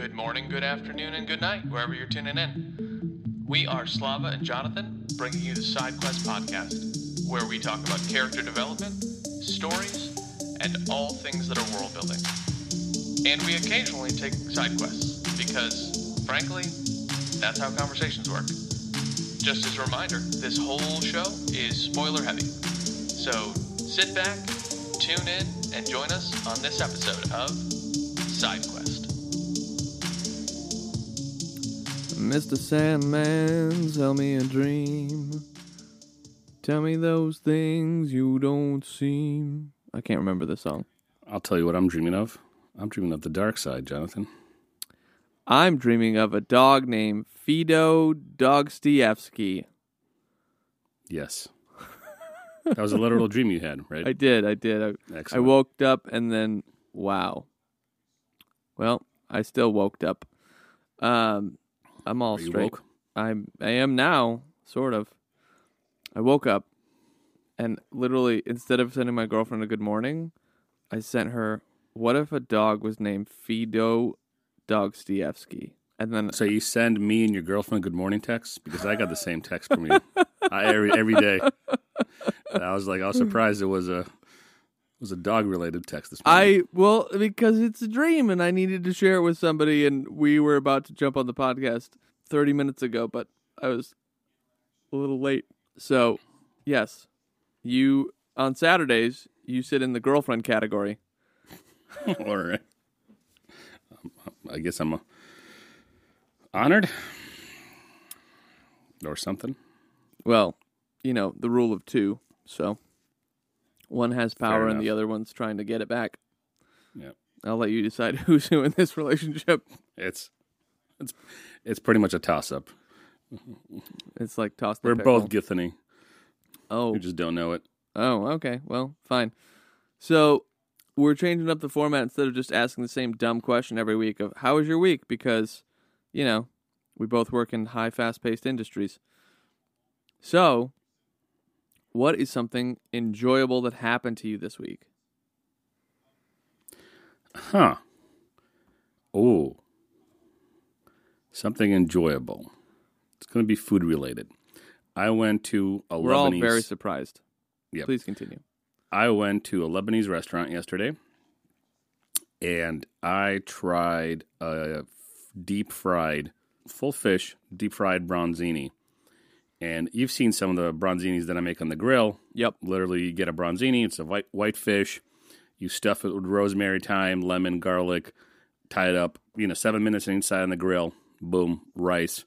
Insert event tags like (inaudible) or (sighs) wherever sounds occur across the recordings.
Good morning, good afternoon, and good night, wherever you're tuning in. We are Slava and Jonathan, bringing you the Side Quest podcast, where we talk about character development, stories, and all things that are world building. And we occasionally take side quests, because, frankly, that's how conversations work. Just as a reminder, this whole show is spoiler heavy. So sit back, tune in, and join us on this episode of Side Mr. Sandman, tell me a dream. Tell me those things you don't seem. I can't remember the song. I'll tell you what I'm dreaming of. I'm dreaming of the dark side, Jonathan. I'm dreaming of a dog named Fido Dogstievsky. Yes. (laughs) that was a literal dream you had, right? I did, I did. I, I woke up and then, wow. Well, I still woke up. Um, I'm all Are you straight. woke? I'm I am now, sort of. I woke up and literally instead of sending my girlfriend a good morning, I sent her what if a dog was named Fido Dogstievsky? And then So you send me and your girlfriend good morning texts because I got the same text from you (laughs) I, every every day. And I was like, I was surprised it was a was a dog related text this morning. I well because it's a dream and I needed to share it with somebody and we were about to jump on the podcast 30 minutes ago but I was a little late. So, yes. You on Saturdays you sit in the girlfriend category. (laughs) All right. Um, I guess I'm uh, honored or something. Well, you know, the rule of 2. So, one has power and the other one's trying to get it back. Yeah. I'll let you decide (laughs) who's who in this relationship. It's it's it's pretty much a toss up. It's like toss the We're pickle. both Githany. Oh, We just don't know it. Oh, okay. Well, fine. So we're changing up the format instead of just asking the same dumb question every week of how was your week? Because, you know, we both work in high, fast paced industries. So, what is something enjoyable that happened to you this week? Huh. Oh. Something enjoyable. It's going to be food related. I went to a We're all very surprised. Yep. Please continue. I went to a Lebanese restaurant yesterday, and I tried a deep fried, full fish, deep fried bronzini. And you've seen some of the bronzinis that I make on the grill. Yep. Literally, you get a bronzini. It's a white white fish. You stuff it with rosemary, thyme, lemon, garlic. Tie it up. You know, seven minutes inside on the grill. Boom, rice,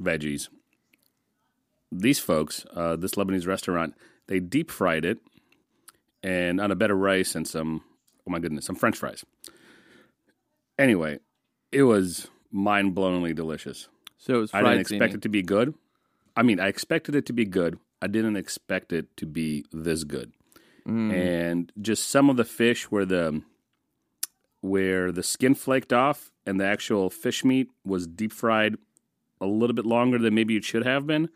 veggies. These folks, uh, this Lebanese restaurant, they deep fried it, and on a bed of rice and some. Oh my goodness, some French fries. Anyway, it was mind blowingly delicious. So it was I didn't expect zini. it to be good. I mean, I expected it to be good. I didn't expect it to be this good. Mm. And just some of the fish where the where the skin flaked off and the actual fish meat was deep fried a little bit longer than maybe it should have been.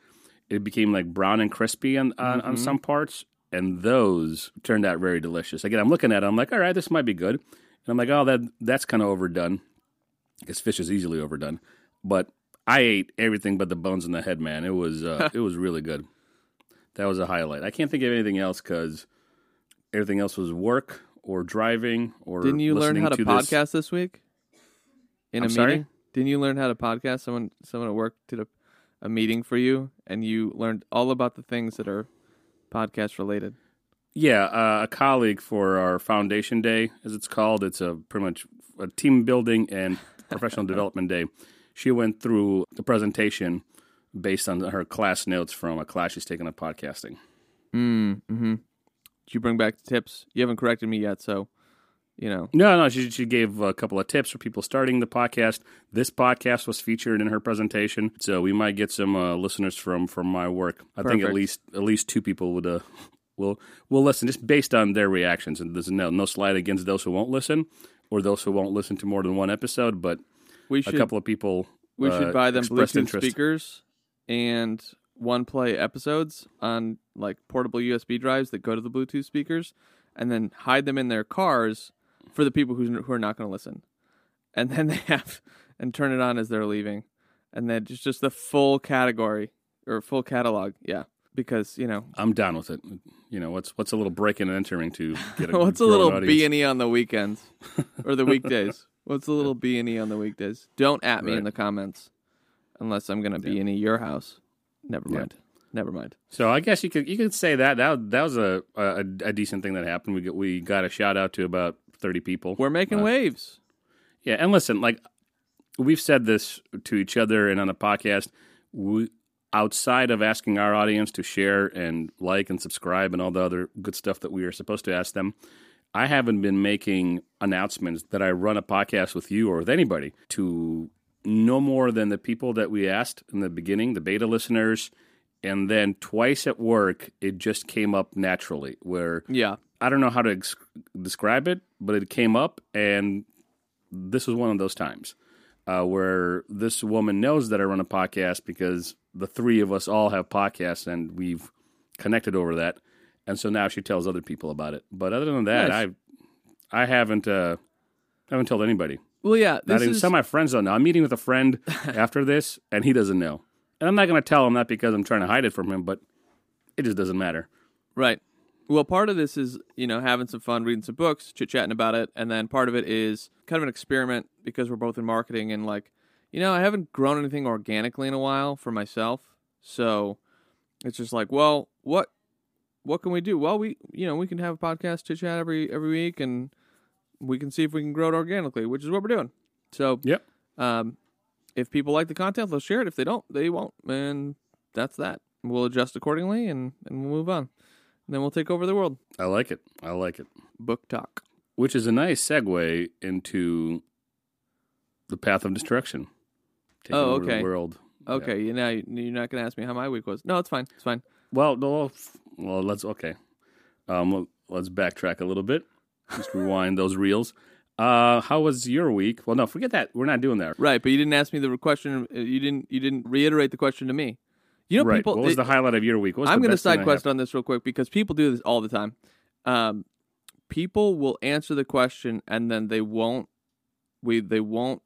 It became like brown and crispy on on, on some parts, and those turned out very delicious. Again, I'm looking at it, I'm like, all right, this might be good. And I'm like, oh, that that's kind of overdone. Because fish is easily overdone. But I ate everything but the bones and the head, man. It was uh, (laughs) it was really good. That was a highlight. I can't think of anything else because everything else was work or driving or Didn't you learn how to, this. podcast this week? In a I'm sorry? meeting? Didn't you learn how to podcast? Someone someone at work did a, a meeting for you and you learned all about the things that are podcast related. Yeah, uh, a colleague for our foundation day, as it's called. It's a pretty much a team building and professional (laughs) development day. She went through the presentation based on her class notes from a class she's taken on podcasting. Mm, mm-hmm. Did you bring back the tips? You haven't corrected me yet, so you know. No, no, she, she gave a couple of tips for people starting the podcast. This podcast was featured in her presentation, so we might get some uh, listeners from from my work. I think at least at least two people would uh, (laughs) will will listen just based on their reactions. And there's no no slight against those who won't listen or those who won't listen to more than one episode, but We a should couple of people we uh, should buy them Bluetooth interest. speakers and one play episodes on like portable USB drives that go to the Bluetooth speakers, and then hide them in their cars for the people who who are not going to listen. and then (laughs) they have and turn it on as they're leaving, and then just just the full category or full catalog. Yeah, because you know I'm down with it. You know, what's what's a little breaking and entering to get a (laughs) what's a little? B and E on the weekends or the weekdays. What's a little B and E on the weekdays? Don't at me in the comments unless I'm gonna be E your house. Never Yeah. mind. Never mind. So I guess you could you could say that that that was a a, a decent thing that happened. We got, we got a shout out to about thirty people. We're making Uh, waves. Yeah, and listen, like we've said this to each other and on the podcast, we outside of asking our audience to share and like and subscribe and all the other good stuff that we are supposed to ask them, I haven't been making announcements that I run a podcast with you or with anybody to no more than the people that we asked in the beginning, the beta listeners, and then twice at work it just came up naturally where Yeah. I don't know how to ex- describe it, but it came up, and this was one of those times uh, where this woman knows that I run a podcast because the three of us all have podcasts, and we've connected over that, and so now she tells other people about it. But other than that, Nice. I I haven't uh, haven't told anybody. Well, yeah. Not even is some of my friends don't know. I'm meeting with a friend (laughs) after this, and he doesn't know. And I'm not going to tell him that because I'm trying to hide it from him, but it just doesn't matter. right. Well, part of this is you know having some fun, reading some books, chit chatting about it, and then part of it is kind of an experiment because we're both in marketing and like you know I haven't grown anything organically in a while for myself, so it's just like well what what can we do? Well, we you know we can have a podcast chit chat every every week and we can see if we can grow it organically, which is what we're doing. So Yep. Um, if people like the content, they'll share it. If they don't, they won't. And that's that. We'll adjust accordingly and, and we'll move on. And then we'll take over the world. I like it. I like it. Book talk. Which is a nice segue into the path of destruction. Taking Oh, over okay. The world. Okay, you know you're not going to ask me how my week was. No, it's fine. It's fine. Well, no, well, let's okay. Um, let's backtrack a little bit. Just rewind those reels. Uh, how was your week? Well, no, forget that. We're not doing that. Right, but you didn't ask me the question. uh, You didn't. You didn't reiterate the question to me. You know, right. people. what was it- the highlight of your week? I'm going to side quest on this real quick because people do this all the time. Um, people will answer the question and then they won't. We they won't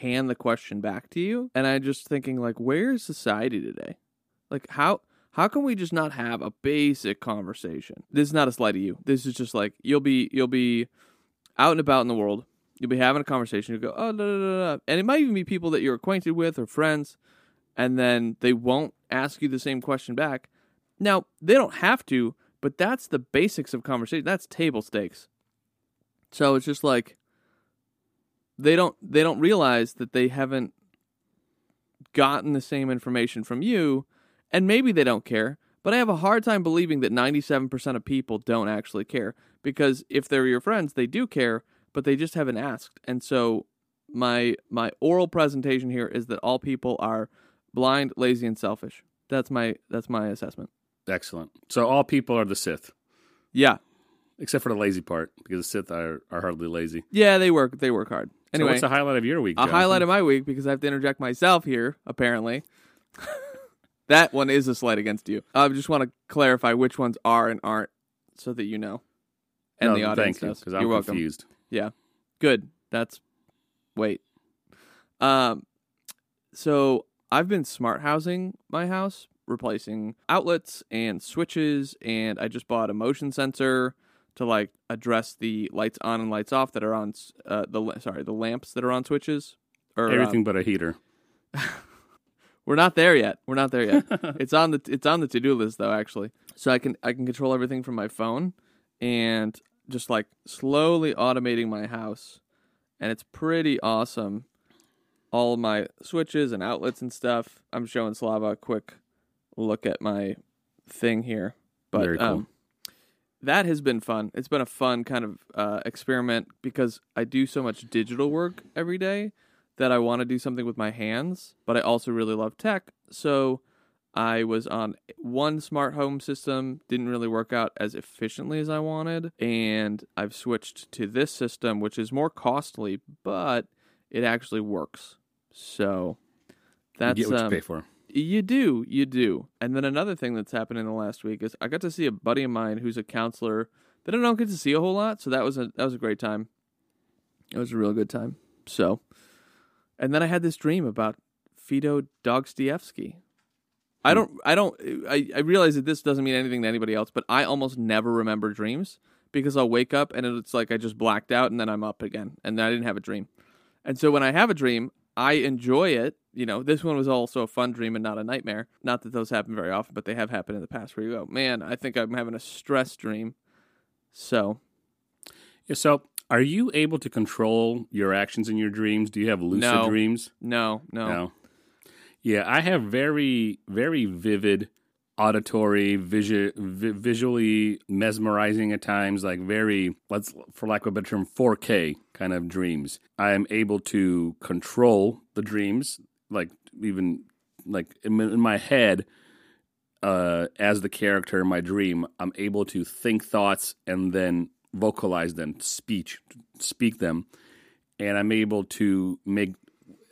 hand the question back to you, and I'm just thinking like, where is society today? Like how how can we just not have a basic conversation? This is not a slight to you. This is just like you'll be you'll be out and about in the world. You'll be having a conversation. You go oh da, da, da, and it might even be people that you're acquainted with or friends, and then they won't ask you the same question back. Now they don't have to, but that's the basics of conversation. That's table stakes. So it's just like they don't they don't realize that they haven't gotten the same information from you and maybe they don't care but i have a hard time believing that 97% of people don't actually care because if they're your friends they do care but they just haven't asked and so my my oral presentation here is that all people are blind lazy and selfish that's my that's my assessment Excellent. So all people are the Sith, yeah except for the lazy part, because the Sith are, are hardly lazy. yeah they work they work hard So anyway what's the highlight of your week? a highlight of my week because I have to interject myself here. Apparently, (laughs) that one is a slight against you. I just want to clarify which ones are and aren't, so that you know, and No, the audience thank you, because I'm You're welcome. confused. Good. That's wait. Um, so I've been smart housing my house, replacing outlets and switches, and I just bought a motion sensor to like address the lights on and lights off that are on uh, the sorry the lamps that are on switches. Or, Everything but a heater. (laughs) We're not there yet. We're not there yet. (laughs) it's on the it's on the to do list though, actually. So I can I can control everything from my phone, and just like slowly automating my house, and it's pretty awesome. All my switches and outlets and stuff. I'm showing Slava a quick look at my thing here, but cool. um, that has been fun. It's been a fun kind of uh, experiment because I do so much digital work every day that I want to do something with my hands, but I also really love tech. So I was on one smart home system, didn't really work out as efficiently as I wanted, and I've switched to this system, which is more costly, but it actually works. So that's you get what um, you pay for. you do, you do. And then another thing that's happened in the last week is I got to see a buddy of mine who's a counselor that I don't get to see a whole lot. So that was a that was a great time. It was a real good time. So, and then I had this dream about Fido Dostoevsky. I hmm. don't, I don't, I, I realize that this doesn't mean anything to anybody else, but I almost never remember dreams because I'll wake up and it's like I just blacked out and then I'm up again and I didn't have a dream. And so when I have a dream, I enjoy it. You know, this one was also a fun dream and not a nightmare. Not that those happen very often, but they have happened in the past where you go, man, I think I'm having a stress dream. So, Yeah, so, are you able to control your actions in your dreams? Do you have lucid No. dreams? no, no. No. Yeah, I have very, very vivid auditory, visu- vi- visually mesmerizing at times, like very, let's, for lack of a better term, 4K kind of dreams. I am able to control the dreams, like even like in, in my head, uh, as the character in my dream, I'm able to think thoughts and then vocalize them, speech, speak them, and I'm able to make,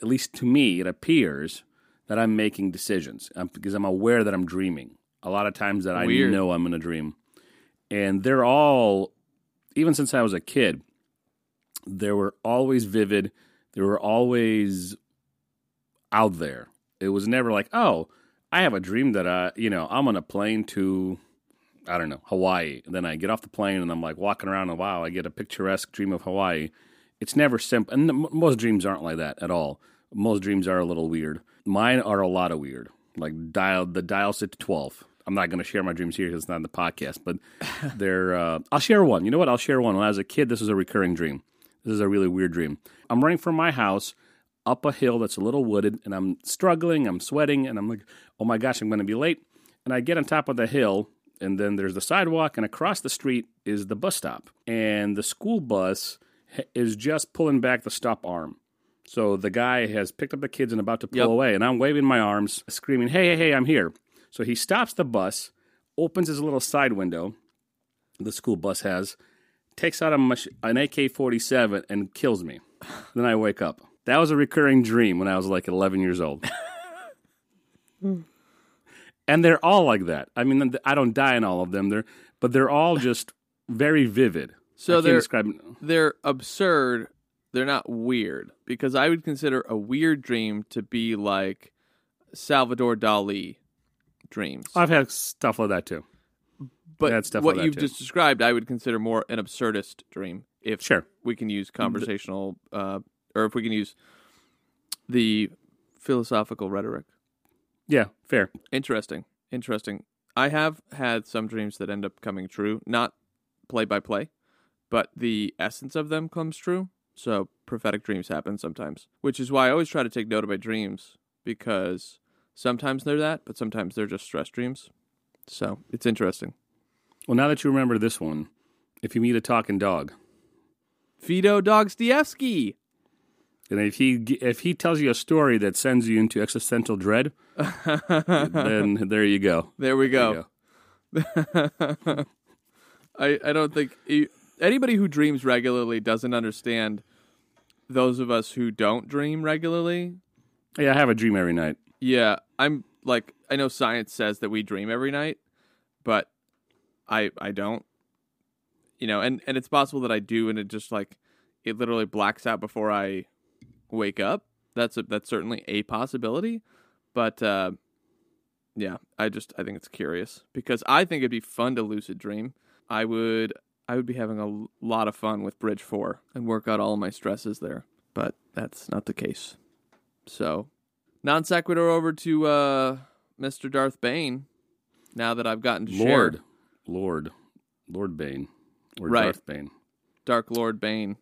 at least to me, it appears that I'm making decisions um, because I'm aware that I'm dreaming. A lot of times that Weird. I know I'm in a dream, and they're all, even since I was a kid, they were always vivid. They were always out there. It was never like, oh, I have a dream that I, you know, I'm on a plane to, I don't know, Hawaii. And then I get off the plane and I'm like walking around and wow, I get a picturesque dream of Hawaii. It's never simple. And most dreams aren't like that at all. Most dreams are a little weird. Mine are a lot of weird. Like dial the dial set to 12. I'm not going to share my dreams here because it's not in the podcast, but (laughs) they're, uh, I'll share one. You know what? I'll share one. When I was a kid, this was a recurring dream. This is a really weird dream. I'm running from my house up a hill that's a little wooded, and I'm struggling, I'm sweating, and I'm like, oh my gosh, I'm going to be late. And I get on top of the hill, and then there's the sidewalk, and across the street is the bus stop. And the school bus is just pulling back the stop arm. So the guy has picked up the kids and about to pull Yep. away, and I'm waving my arms, screaming, hey, hey, hey, I'm here. So he stops the bus, opens his little side window, the school bus has, takes out a mach- an AK 47 and kills me. (laughs) then I wake up. That was a recurring dream when I was like 11 years old. (laughs) and they're all like that. I mean, I don't die in all of them, they're, but they're all (laughs) just very vivid. So they're they're absurd. They're not weird because I would consider a weird dream to be like Salvador Dali dreams. I've had stuff like that too. but what like that, you've too. just described, I would consider more an absurdist dream. If Sure. we can use conversational, uh, or if we can use the philosophical rhetoric. Yeah, fair. Interesting. Interesting. I have had some dreams that end up coming true, not play by play, but the essence of them comes true. So prophetic dreams happen sometimes, which is why I always try to take note of my dreams because sometimes they're that, but sometimes they're just stress dreams. So it's interesting. Well, now that you remember this one, if you meet a talking dog, Fido Dostoevsky. And if he if he tells you a story that sends you into existential dread, (laughs) then there you go. There we There go. (laughs) I, I don't think e- anybody who dreams regularly doesn't understand those of us who don't dream regularly. Yeah, I have a dream every night. Yeah, I'm like I know science says that we dream every night, but I I don't. You know, and and it's possible that I do and it just like it literally blacks out before I wake up. That's a, that's certainly a possibility, but uh yeah, I just I think it's curious because I think it'd be fun to lucid dream. I would I would be having a lot of fun with Bridge 4 and work out all my stresses there, but that's not the case. So, non sequitur over to uh, Mr. Darth Bane. Now that I've gotten to Lord, share Lord, Lord Bane, or Right. Darth Bane, Dark Lord Bane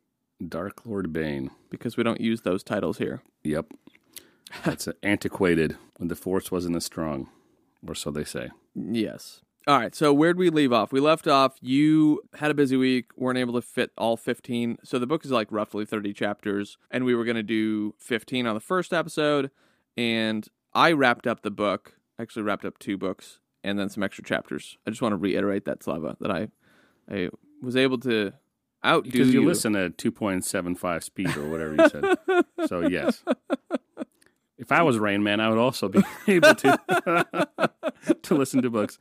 Dark Lord Bane. because we don't use those titles here. Yep, that's (laughs) antiquated when the Force wasn't as strong, or so they say. Yes. All right. So where'd we leave off? We left off. You had a busy week. weren't able to fit all 15. So the book is like roughly 30 chapters, and we were going to do 15 on the first episode. And I wrapped up the book. Actually, wrapped up two books and then some extra chapters. I just want to reiterate that Slava that I, I was able to outdo Because you, you. listen at 2.75 speed or whatever you said. (laughs) so, yes. If I was Rain Man, I would also be (laughs) able to (laughs) to listen to books.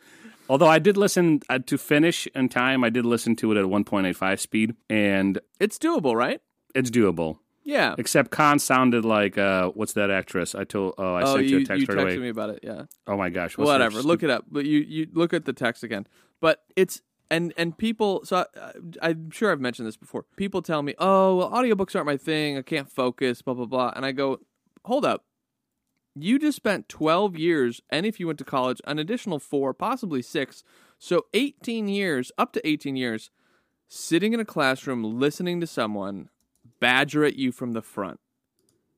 Although I did listen uh, to finish in time, I did listen to it at 1.85 speed, and It's doable, right? it's doable. Yeah. Except Kaan sounded like uh, what's that actress? I told. Oh, I oh, sent you, you a text you right texted away. me about it. Yeah. Oh my gosh. what's her Whatever. Look it up. But you you look at the text again. But it's and and people. So I, I'm sure I've mentioned this before. People tell me, "Oh, well, audiobooks aren't my thing. I can't focus." Blah blah blah. And I go, "Hold up." You just spent 12 years, and if you went to college, an additional four, possibly six. So 18 years, up to 18 years, sitting in a classroom listening to someone badger at you from the front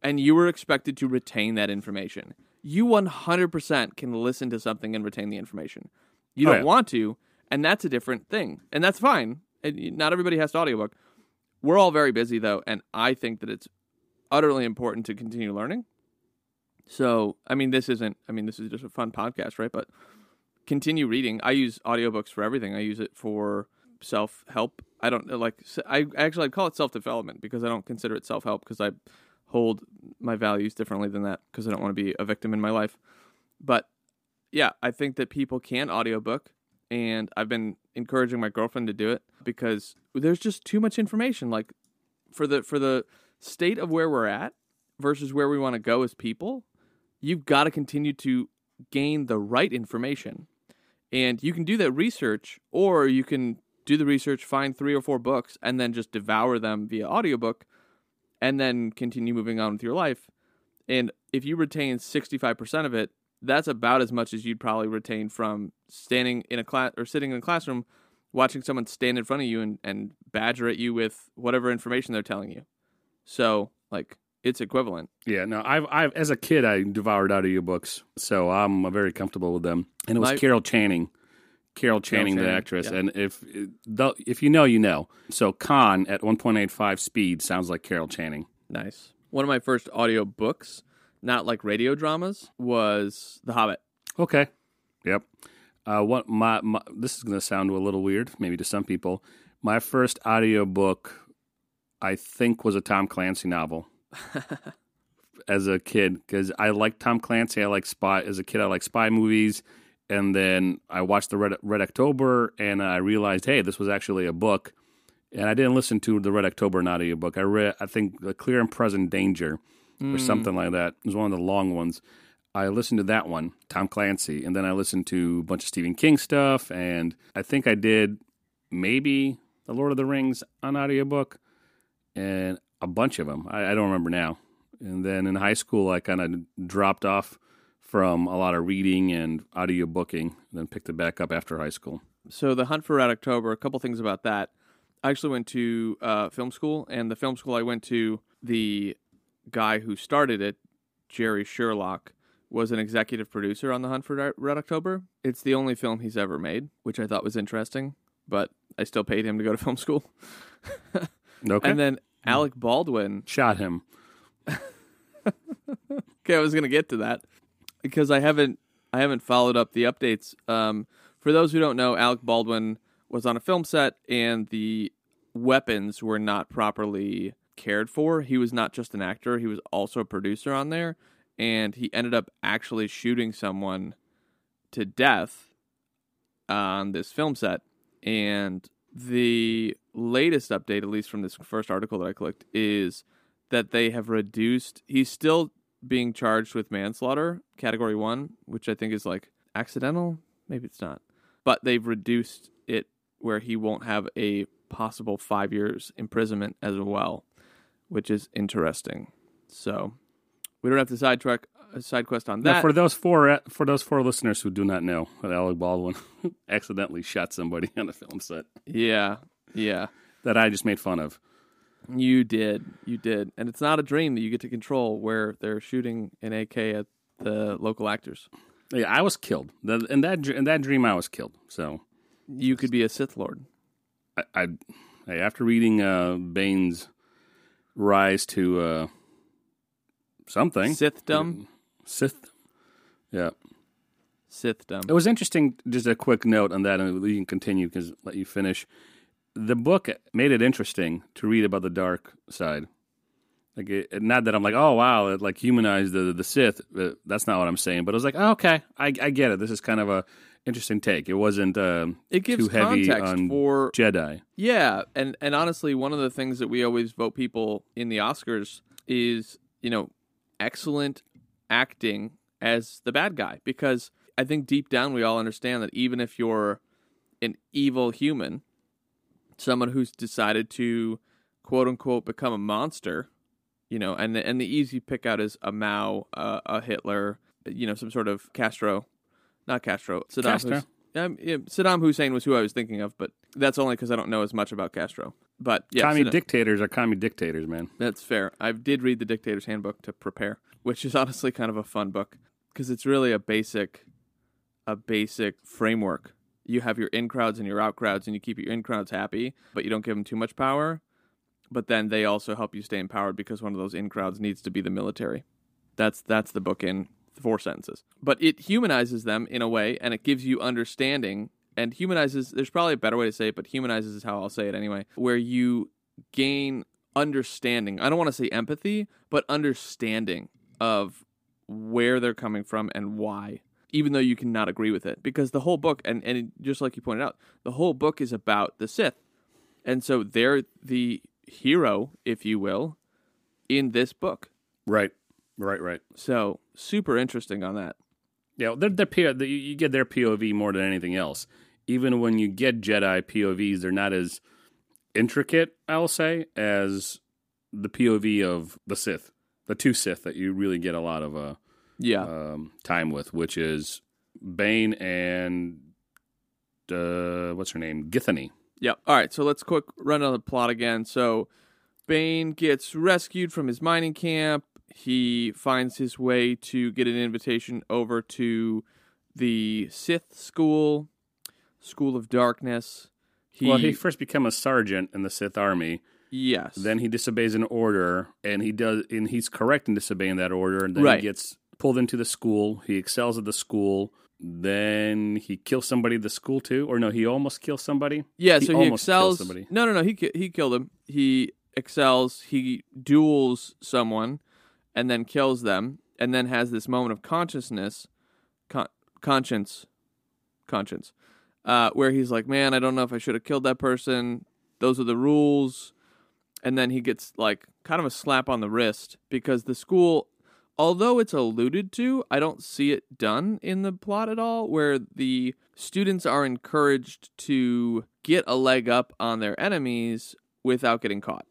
and you were expected to retain that information. You 100% can listen to something and retain the information. You Oh, don't yeah. want to, and that's a different thing. And that's fine. Not everybody has to audiobook. We're all very busy though, and I think that it's utterly important to continue learning. So, I mean, this isn't I mean, this is just a fun podcast, right? But continue reading. I use audiobooks for everything. I use it for self-help. I don't like I actually I call it self-development because I don't consider it self-help because I hold my values differently than that because I don't want to be a victim in my life. But yeah, I think that people can audiobook and I've been encouraging my girlfriend to do it because there's just too much information like for the for the state of where we're at versus where we want to go as people, you've got to continue to gain the right information. And you can do that research or you can do the research, find 3 or 4 books and then just devour them via audiobook and then continue moving on with your life. And if you retain 65% of it, that's about as much as you'd probably retain from standing in a class or sitting in a classroom watching someone stand in front of you and, and badger at you with whatever information they're telling you. So, like, it's equivalent. Yeah, no, I've, I've as a kid I devoured audiobooks, so I'm very comfortable with them. And it was My- Carol Channing, Carol Channing, the Channing, actress. yeah. And if though, if you know, you know. So Kaan at 1.85 speed sounds like Carol Channing. Nice. One of my first audio books, not like radio dramas, was The Hobbit. Okay, yep. Uh, what my, my this is going to sound a little weird, maybe to some people. My first audiobook, I think, was a Tom Clancy novel. (laughs) as a kid, because I liked Tom Clancy. I like spy. As a kid, I like spy movies. And then I watched the Red, Red October, and I realized, hey, this was actually a book. And I didn't listen to the Red October an audiobook. I read, I think, The Clear and Present Danger, or something like that. It was one of the long ones. I listened to that one, Tom Clancy, and then I listened to a bunch of Stephen King stuff, and I think I did maybe The Lord of the Rings on audiobook, and a bunch of them. I, I don't remember now. And then in high school, I kind of dropped off from a lot of reading and audiobooking, and then picked it back up after high school. So, The Hunt for Red October, a couple things about that. I actually went to uh, film school, and the film school I went to, the guy who started it, Jerry Sherlock, was an executive producer on The Hunt for Red October. It's the only film he's ever made, which I thought was interesting, but I still paid him to go to (laughs) film school. Okay. And then Alec Baldwin Shot him. (laughs) Okay, I was gonna get to that because I haven't I haven't followed up the updates. Um, for those who don't know, Alec Baldwin was on a film set and the weapons were not properly cared for. He was not just an actor; he was also a producer on there, and he ended up actually shooting someone to death on this film set. And the latest update, at least from this first article that I clicked, is that they have reduced. He's still being charged with manslaughter, category one, which I think is like accidental. Maybe it's not, but they've reduced it where he won't have a possible five years imprisonment as well, which is interesting. So we don't have to sidetrack a side quest on Now, that. for those four for those four listeners who do not know that Alec Baldwin (laughs) accidentally shot somebody (laughs) on a film set yeah, yeah. that I just made fun of. You did. You did. And it's not a dream that you get to control where they're shooting an AK at the local actors. Yeah, I was killed. That- In that in that dream, I was killed. So You could be a Sith Lord. I, I after reading uh, Bane's rise to uh, something Sithdom. Sith. Yeah, Sithdom. it was interesting. Just a quick note on that, and you can continue because let you finish. The book made it interesting to read about the dark side. Like, it, not that I'm like, oh wow, it like humanized the the Sith. That's not what I'm saying. But I was like, oh, okay, I, I get it. This is kind of a interesting take. It wasn't uh, It gives too heavy context on for Jedi. Yeah, and and honestly, one of the things that we always vote people in the Oscars is you know excellent acting as the bad guy because I think deep down we all understand that even if you're an evil human, someone who's decided to quote unquote become a monster, you know, and the, and the easy pick out is a Mao, uh, a Hitler, you know, some sort of Castro, not Castro, Saddam. Castro. Hus- um, yeah, Saddam Hussein was who I was thinking of, but that's only because I don't know as much about Castro. But yeah, commie Saddam- dictators are commie dictators, man. that's fair. I did read the Dictator's Handbook to prepare, which is (laughs) honestly kind of a fun book because it's really a basic, a basic framework. You have your in crowds and your out crowds, and you keep your in crowds happy, but you don't give them too much power. But then they also help you stay empowered because one of those in crowds needs to be the military. That's that's the book in four sentences. But it humanizes them in a way, and it gives you understanding. And humanizes. There's probably a better way to say it, but humanizes is how I'll say it anyway. Where you gain understanding. I don't want to say empathy, but understanding of where they're coming from and why, even though you cannot agree with it. Because the whole book, and, and just like you pointed out, the whole book is about the Sith. And so they're the hero, if you will, in this book. Right, right, right. So super interesting on that. Yeah, they're, they're, P- you you get their POV more than anything else. Even when you get Jedi POVs, they're not as intricate, I'll say, as the POV of the Sith, the two Sith that you really get a lot of uh, Yeah. um, time with, which is Bane and uh, what's her name, Githany. Yep. All right. So let's quick run on the plot again. So Bane gets rescued from his mining camp. He finds his way to get an invitation over to the Sith school, School of Darkness. He, well, he first become a sergeant in the Sith army. yes. Then he disobeys an order, and he does, and he's correct in disobeying that order. And then Right. he gets pulled into the school. He excels at the school. Then he kills somebody at the school too, or no, he almost kills somebody. Yeah, He so he excels. No, no, no. He he killed him. He excels. He duels someone, and then kills them, and then has this moment of consciousness, con- conscience, conscience, uh, where he's like, "Man, I don't know if I should have killed that person. Those are the rules." And then he gets like kind of a slap on the wrist because the school, although it's alluded to, I don't see it done in the plot at all, where the students are encouraged to get a leg up on their enemies without getting caught.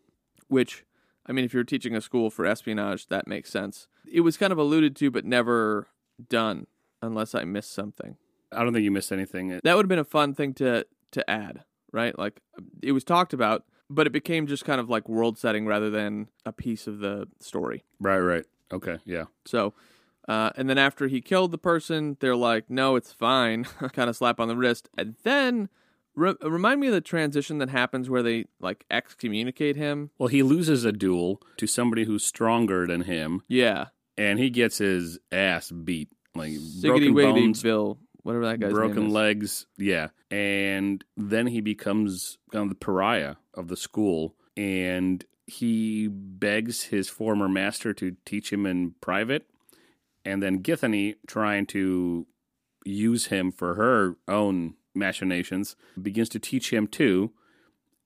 Which, I mean, if you're teaching a school for espionage, that makes sense. It was kind of alluded to, but never done, unless I missed something. I don't think you missed anything. That would have been a fun thing to to add, right? Like it was talked about, but it became just kind of like world setting rather than a piece of the story. Right, right. Okay, yeah. So, uh, and then after he killed the person, they're like, "No, it's fine." (laughs) kind of slap on the wrist, and then re- remind me of the transition that happens where they like excommunicate him. Well, he loses a duel to somebody who's stronger than him, Yeah, and he gets his ass beat, like Siggity broken bones, Bill, whatever that guy's broken name is. legs. Yeah, and then he becomes kind of the pariah of the school, and he begs his former master to teach him in private, and then Githany, trying to use him for her own machinations, begins to teach him too.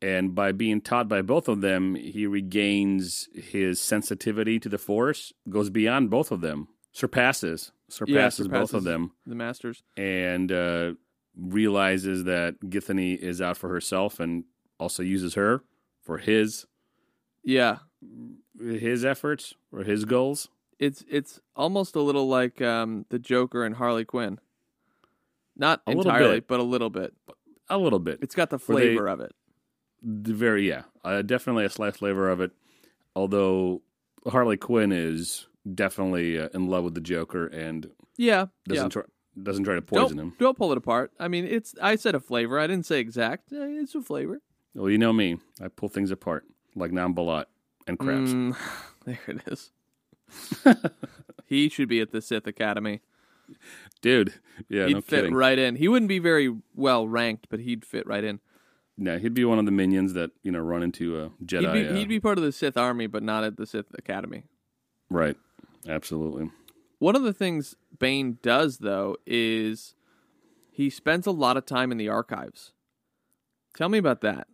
And by being taught by both of them, he regains his sensitivity to the force, goes beyond both of them, surpasses surpasses, both surpasses. of them, The Masters. and uh, realizes that Githany is out for herself, and also uses her for his Yeah, his efforts or his goals. it's it's almost a little like um, the Joker and Harley Quinn. Not A entirely, but a little bit. A little bit, It's got the Were they- flavor of it. The very yeah, uh, definitely a slight flavor of it. Although Harley Quinn is definitely uh, in love with the Joker and Yeah, yeah. doesn't try doesn't try to poison don't, him. Don't pull it apart. I mean, it's. I said a flavor. I didn't say exact. Eh, It's a flavor. Well, you know me, I pull things apart like Nambalat and crabs. Mm, (laughs) there it is. (laughs) he should be at the Sith Academy. Dude, yeah, he'd no fit kidding. right in. He wouldn't be very well ranked, but he'd fit right in. No, he'd be one of the minions that you know run into a Jedi. He'd be, uh, he'd be part of the Sith army, but not at the Sith Academy. right, absolutely. One of the things Bane does, though, is he spends a lot of time in the archives. Tell me about that.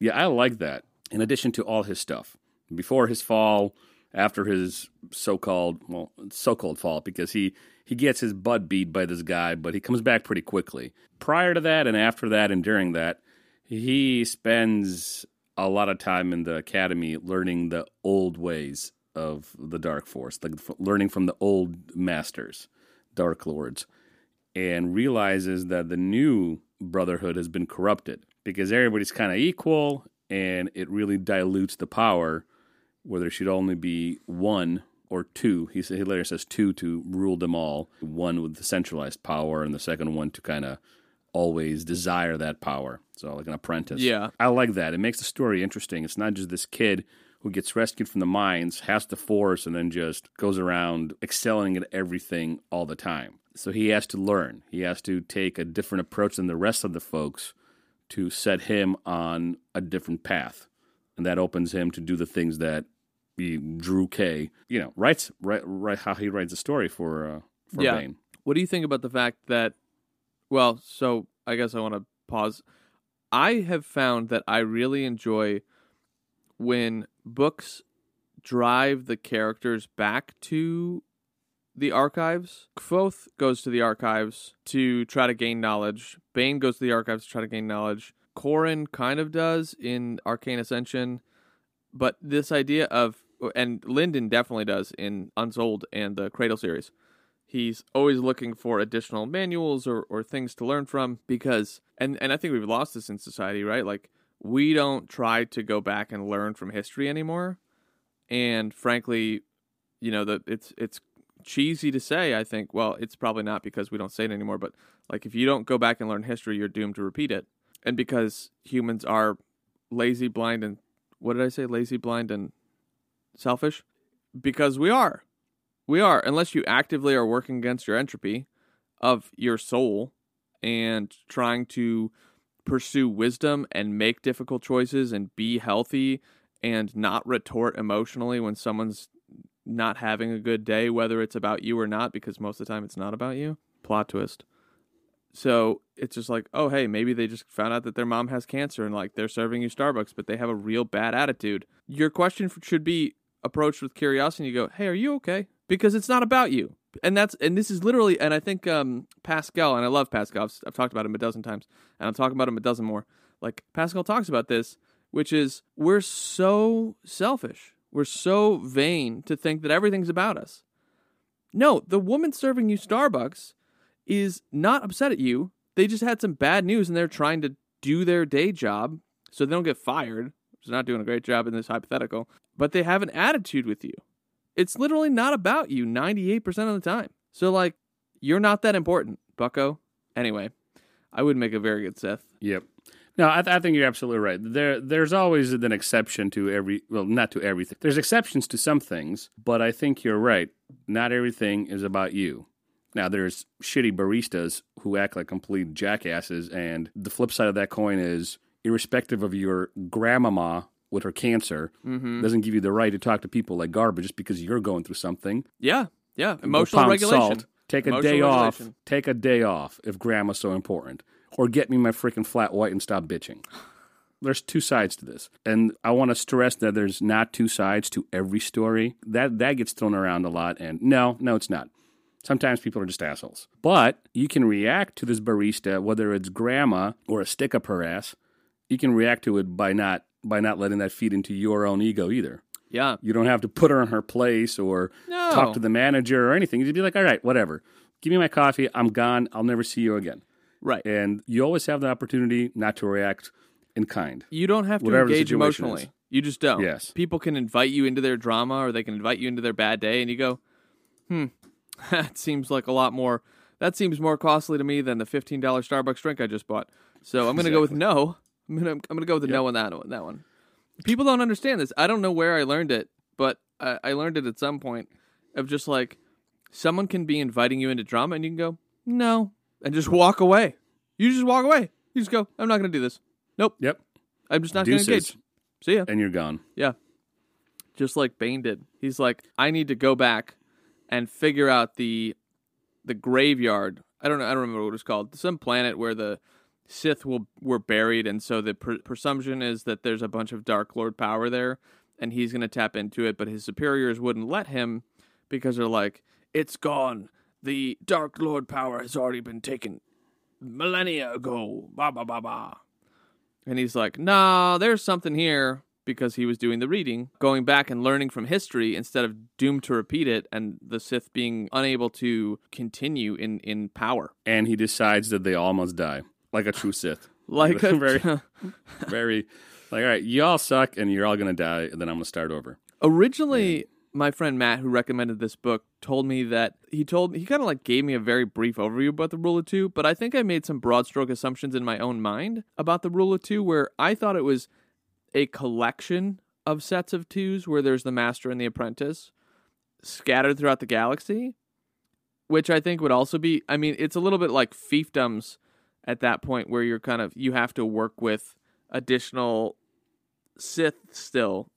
Yeah, I like that. In addition to all his stuff, before his fall, after his so-called well, so-called fall, because he he gets his butt beat by this guy, but he comes back pretty quickly. Prior to that, and after that, and during that, he spends a lot of time in the academy learning the old ways of the Dark Force, like learning from the old masters, Dark Lords, and realizes that the new Brotherhood has been corrupted because everybody's kind of equal and it really dilutes the power where there should only be one or two. He, he later says two to rule them all, one with the centralized power and the second one to kind of always desire that power. So, like an apprentice. Yeah. I like that. It makes the story interesting. It's not just this kid who gets rescued from the mines, has the force, and then just goes around excelling at everything all the time. So he has to learn. He has to take a different approach than the rest of the folks to set him on a different path. And that opens him to do the things that he, Drew K, you know, writes right, right how he writes a story for uh, for Yeah. Bane. What do you think about the fact that, well, so I guess I want to pause. I have found that I really enjoy when books drive the characters back to the archives. Kvothe goes to the archives to try to gain knowledge. Bane goes to the archives to try to gain knowledge. Corin kind of does in Arcane Ascension. But this idea of, and Lindon definitely does in Unsouled and the Cradle series he's always looking for additional manuals or, or things to learn from because and, and I think we've lost this in society, right? Like we don't try to go back and learn from history anymore. And frankly, you know, that it's it's cheesy to say, I think, well, it's probably not because we don't say it anymore, but like if you don't go back and learn history, you're doomed to repeat it. And because humans are lazy, blind and what did I say? Lazy, blind and selfish? Because we are. We are, unless you actively are working against your entropy of your soul and trying to pursue wisdom and make difficult choices and be healthy and not retort emotionally when someone's not having a good day, whether it's about you or not, because most of the time it's not about you. Plot twist. So it's just like, oh, hey, maybe they just found out that their mom has cancer and like they're serving you Starbucks, but they have a real bad attitude. Your question should be approached with curiosity. And you go, hey, are you okay? Because it's not about you. And that's and this is literally and I think um, Pascal and I love Pascal. I've, I've talked about him a dozen times, and I'm talking about him a dozen more. Like Pascal talks about this, which is we're so selfish, we're so vain to think that everything's about us. No, the woman serving you Starbucks is not upset at you. They just had some bad news and they're trying to do their day job so they don't get fired. Is not doing a great job in this hypothetical, but they have an attitude with you. It's literally not about you 98% of the time. So, like, you're not that important, bucko. Anyway, I would make a very good Sith. Yep. No, I, th- I think you're absolutely right. There, there's always an exception to every. Well, not to everything. There's exceptions to some things, but I think you're right. Not everything is about you. Now, there's shitty baristas who act like complete jackasses, and the flip side of that coin is, irrespective of your grandmama with her cancer, Mm-hmm. doesn't give you the right to talk to people like garbage just because you're going through something. Yeah, yeah. Emotional regulation. salt, take a Emotional day off. Take a day off if grandma's so important. Or get me my freaking flat white and stop bitching. (sighs) There's two sides to this. And I want to stress that there's not two sides to every story. That that gets thrown around a lot and no, no it's not. Sometimes people are just assholes. But you can react to this barista whether it's grandma or a stick up her ass. You can react to it by not by not letting that feed into your own ego either. Yeah. You don't have to put her in her place or No. talk to the manager or anything. You'd be like, all right, whatever. Give me my coffee. I'm gone. I'll never see you again. Right. And you always have the opportunity not to react in kind. You don't have to engage emotionally. is. You just don't. Yes. People can invite you into their drama or they can invite you into their bad day and you go, hmm, (laughs) that seems like a lot more. That seems more costly to me than the $15 Starbucks drink I just bought. So I'm going to go with no. I'm to I'm to go with the no on that one, that one. People don't understand this. I don't know where I learned it, but I, I learned it at some point of just like someone can be inviting you into drama and you can go, no, and just walk away. You just walk away. You just go, I'm not going to do this. Nope. Yep. I'm just not going to engage. See ya. And you're gone. Yeah. Just like Bane did. He's like, I need to go back and figure out the the graveyard I don't know. I don't remember what it was called. Some planet where the Sith will were buried, and so the pre- presumption is that there's a bunch of Dark Lord power there, and he's going to tap into it. But his superiors wouldn't let him because they're like, "It's gone. The Dark Lord power has already been taken millennia ago." Ba ba ba ba. And he's like, "Nah, there's something here." Because he was doing the reading, going back and learning from history instead of doomed to repeat it, and the Sith being unable to continue in, in power. And he decides that they all must die, like a true Sith. (laughs) Like (laughs) a, very, (laughs) very, like, all right, y'all suck, and you're all gonna die, and then I'm gonna start over. Originally, my friend Matt, who recommended this book, told me that he told he kind of like gave me a very brief overview about the rule of two, but I think I made some broad stroke assumptions in my own mind about the rule of two, where I thought it was a collection of sets of twos, where there's the master and the apprentice scattered throughout the galaxy, which I think would also be. I mean, it's a little bit like fiefdoms at that point, where you're kind of you have to work with additional Sith still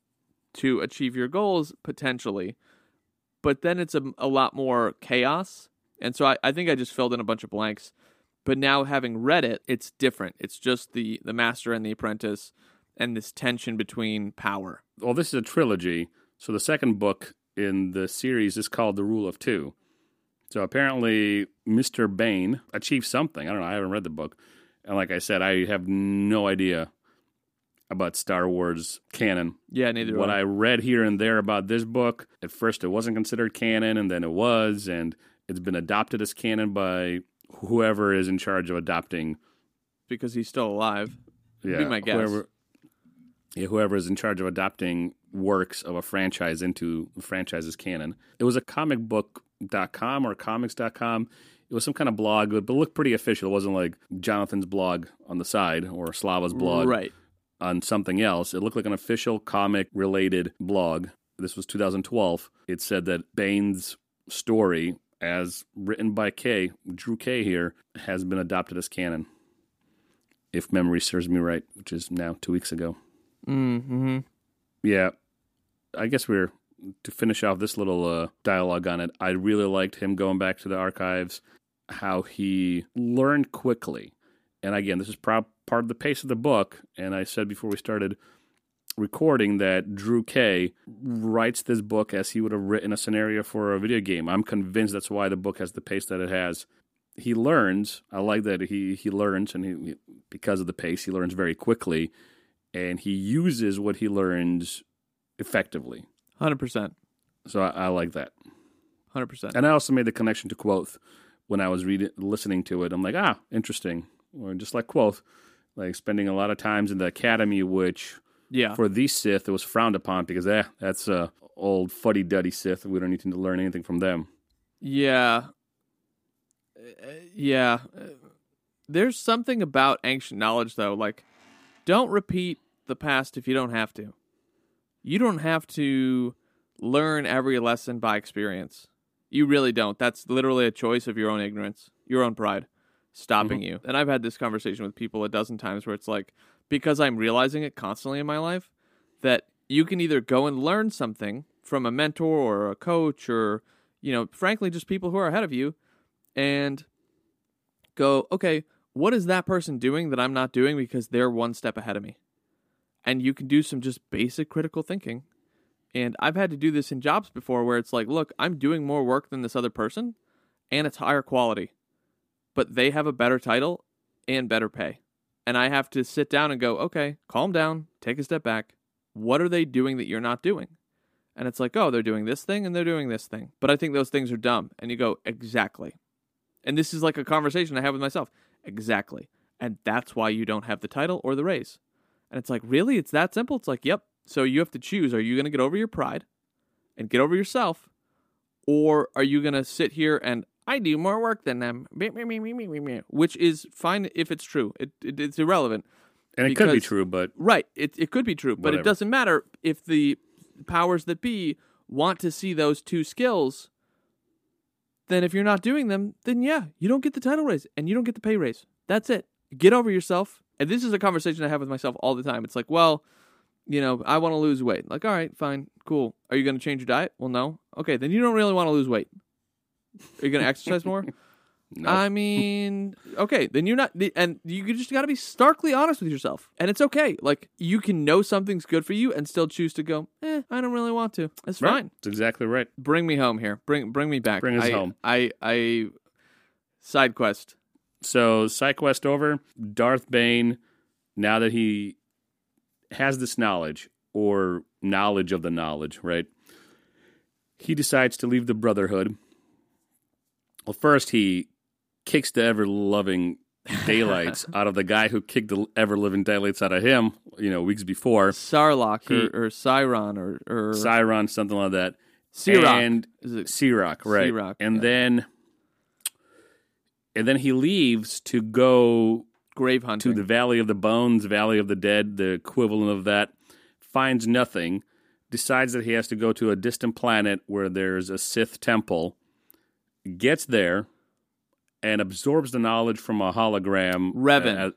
to achieve your goals potentially. But then it's a, a lot more chaos. And so I, I think I just filled in a bunch of blanks. But now having read it, it's different. It's just the, the master and the apprentice and this tension between power. Well, this is a trilogy, so the second book in the series is called The Rule of Two. So apparently, Mr. Bane achieved something. I don't know. I haven't read the book. And like I said, I have no idea about Star Wars canon. Yeah, neither do what I. I read here and there about this book, at first it wasn't considered canon, and then it was, and it's been adopted as canon by whoever is in charge of adopting. because he's still alive. Yeah, Be my guess. Whoever, yeah, whoever is in charge of adopting works of a franchise into the franchise's canon. It was a comicbook.com or comics.com. It was some kind of blog, but it looked pretty official. It wasn't like Jonathan's blog on the side or Slava's blog Right. on something else. It looked like an official comic related blog. This was 2012. It said that Bane's story, as written by Kay, Drew Kay here, has been adopted as canon. If memory serves me right, which is now two weeks ago. Mm-hmm. Yeah, I guess we're to finish off this little uh, dialogue on it. I really liked him going back to the archives, how he learned quickly. And again, this is pro- part of the pace of the book. And I said before we started recording that Drew Kay writes this book as he would have written a scenario for a video game. I'm convinced that's why the book has the pace that it has. He learns. I like that he he learns, and he because of the pace, he learns very quickly, and he uses what he learns effectively. 100%. So I, I like that. 100%. And I also made the connection to Kvothe when I was reading, listening to it. I'm like, ah, interesting. Or just like Kvothe, like spending a lot of times in the academy, which Yeah. for these Sith it was frowned upon because eh, that's a old fuddy duddy Sith. We don't need to learn anything from them. Yeah. Uh, yeah. There's something about ancient knowledge, though. Like, don't repeat the past if you don't have to. You don't have to learn every lesson by experience. You really don't. That's literally a choice of your own ignorance, your own pride stopping mm-hmm. you. And I've had this conversation with people a dozen times where it's like, because I'm realizing it constantly in my life, that you can either go and learn something from a mentor or a coach or, you know, frankly, just people who are ahead of you and go, okay, what is that person doing that I'm not doing because they're one step ahead of me? And you can do some just basic critical thinking. And I've had to do this in jobs before where it's like, look, I'm doing more work than this other person and it's higher quality, but they have a better title and better pay. And I have to sit down and go, okay, calm down, take a step back. What are they doing that you're not doing? And it's like, oh, they're doing this thing and they're doing this thing. But I think those things are dumb. And you go, exactly. And this is like a conversation I have with myself. Exactly. And that's why you don't have the title or the raise. And it's like, really? It's that simple? It's like, yep. So you have to choose. Are you going to get over your pride and get over yourself? Or are you going to sit here and I do more work than them? Which is fine if it's true. It, it It's irrelevant. And it could be true, but Right. It it could be true, but it doesn't matter if the powers that be want to see those two skills. Then if you're not doing them, then yeah, you don't get the title raise and you don't get the pay raise. That's it. Get over yourself. And this is a conversation I have with myself all the time. It's like, well, you know, I want to lose weight. Like, all right, fine, cool. Are you going to change your diet? Well, no. Okay, then you don't really want to lose weight. Are you going to exercise more? (laughs) Nope. I (laughs) mean, okay, then you're not, and you just got to be starkly honest with yourself, and it's okay. Like you can know something's good for you and still choose to go. Eh, I don't really want to. That's right. fine. That's exactly right. Bring me home here. Bring bring me back. Bring us I, home. I I side quest. So side quest over. Darth Bane, now that he has this knowledge or knowledge of the knowledge, right? He decides to leave the Brotherhood. Well, first he kicks the ever loving (laughs) daylights out of the guy who kicked the ever living daylights out of him, you know, weeks before. Sarlacc He- or, or Cyron or or Cyron, something like that. Sirak. And Sirak, right. And yeah. then and then he leaves to go grave to the Valley of the Bones, Valley of the Dead, the equivalent of that, finds nothing, decides that he has to go to a distant planet where there's a Sith temple, gets there, and absorbs the knowledge from a hologram. Revan. Uh,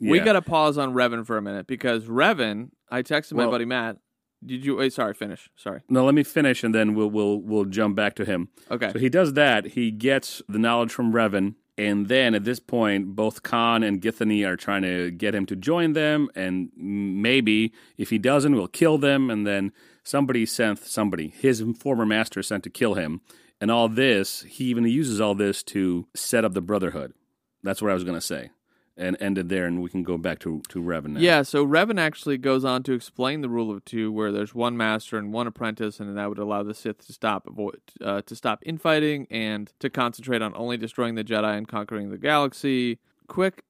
We yeah. got to pause on Revan for a minute because Revan. I texted my Well- buddy Matt. Did you? Wait, sorry. Finish. Sorry. No, let me finish, and then we'll we'll we'll jump back to him. Okay. So he does that. He gets the knowledge from Revan, and then at this point, both Kaan and Githany are trying to get him to join them. And maybe if he doesn't, we'll kill them. And then somebody sent somebody, his former master, sent to kill him. And all this, he even uses all this to set up the Brotherhood. That's what I was going to say, and ended there. And we can go back to to Revan now. Yeah, so Revan actually goes on to explain the rule of two, where there's one master and one apprentice, and that would allow the Sith to stop avoid uh, to stop infighting and to concentrate on only destroying the Jedi and conquering the galaxy. Quick,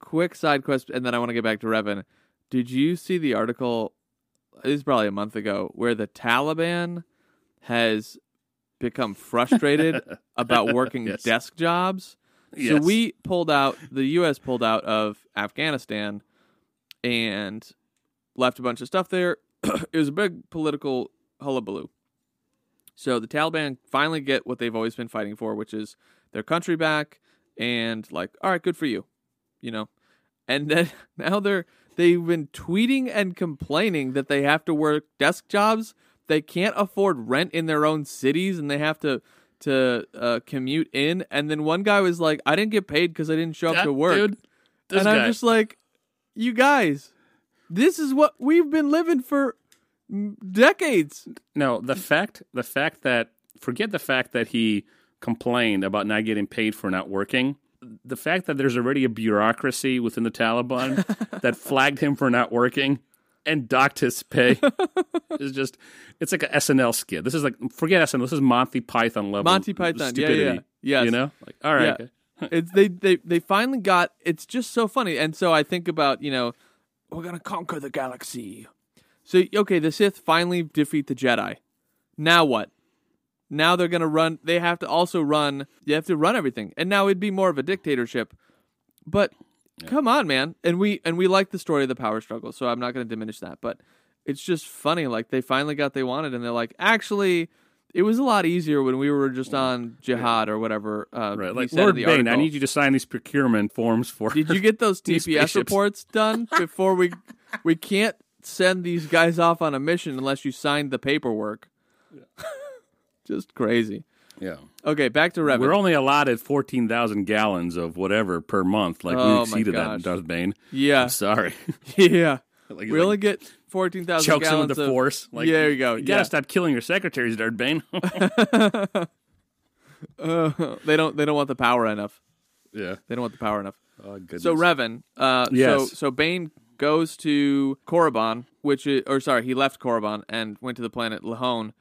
quick side quest, and then I want to get back to Revan. Did you see the article? It was probably a month ago, where the Taliban has become frustrated (laughs) about working Yes. desk jobs. So Yes. we pulled out, the U.S. pulled out of Afghanistan and left a bunch of stuff there. (clears throat) it was a big political hullabaloo. So the Taliban finally get what they've always been fighting for, which is their country back, and like, all right, good for you, you know. And (laughs) then now they're they've been tweeting and complaining that they have to work desk jobs. They can't afford rent in their own cities, and they have to to uh, commute in. And then one guy was like, "I didn't get paid because I didn't show up to work." dude. And guy. I'm just like, "You guys, this is what we've been living for decades." No, the fact the fact that forget the fact that he complained about not getting paid for not working. The fact that there's already a bureaucracy within the Taliban (laughs) that flagged him for not working and docked his pay (laughs) is just it's like a SNL skit. This is like forget SNL. This is Monty Python level. Monty Python, yeah, stupidity, yeah, yes. You know, like all right, Yeah. (laughs) it's they, they they finally got it's just so funny and so i think about you know we're gonna conquer the galaxy so okay the sith finally defeat the jedi now what now they're gonna run they have to also run you have to run everything and now it'd be more of a dictatorship but come on man and we and we like the story of the power struggle so i'm not gonna diminish that but it's just funny like they finally got they wanted and they're like actually it was a lot easier when we were just on jihad or whatever. Uh, Right, like Lord Bane, I need you to sign these procurement forms for. Did you get those (laughs) TPS reports done (laughs) before we we can't send these guys off on a mission unless you signed the paperwork? (laughs) Just crazy. Yeah, Okay, back to Revan. we're only allotted fourteen thousand gallons of whatever per month. Like Oh, we exceeded that, Darth Bane. yeah, I'm sorry. (laughs) yeah. (laughs) like, We only get fourteen thousand chokes him with the of. force. Like, Yeah, there you go. You gotta Yeah. stop killing your secretaries, Darth Bane. Uh, (laughs) they don't. They don't want the power enough. yeah. They don't want the power enough. Oh goodness. So Revan, uh, so Yes. so Bane goes to Korriban, which is, or sorry, he left Korriban and went to the planet Lehon,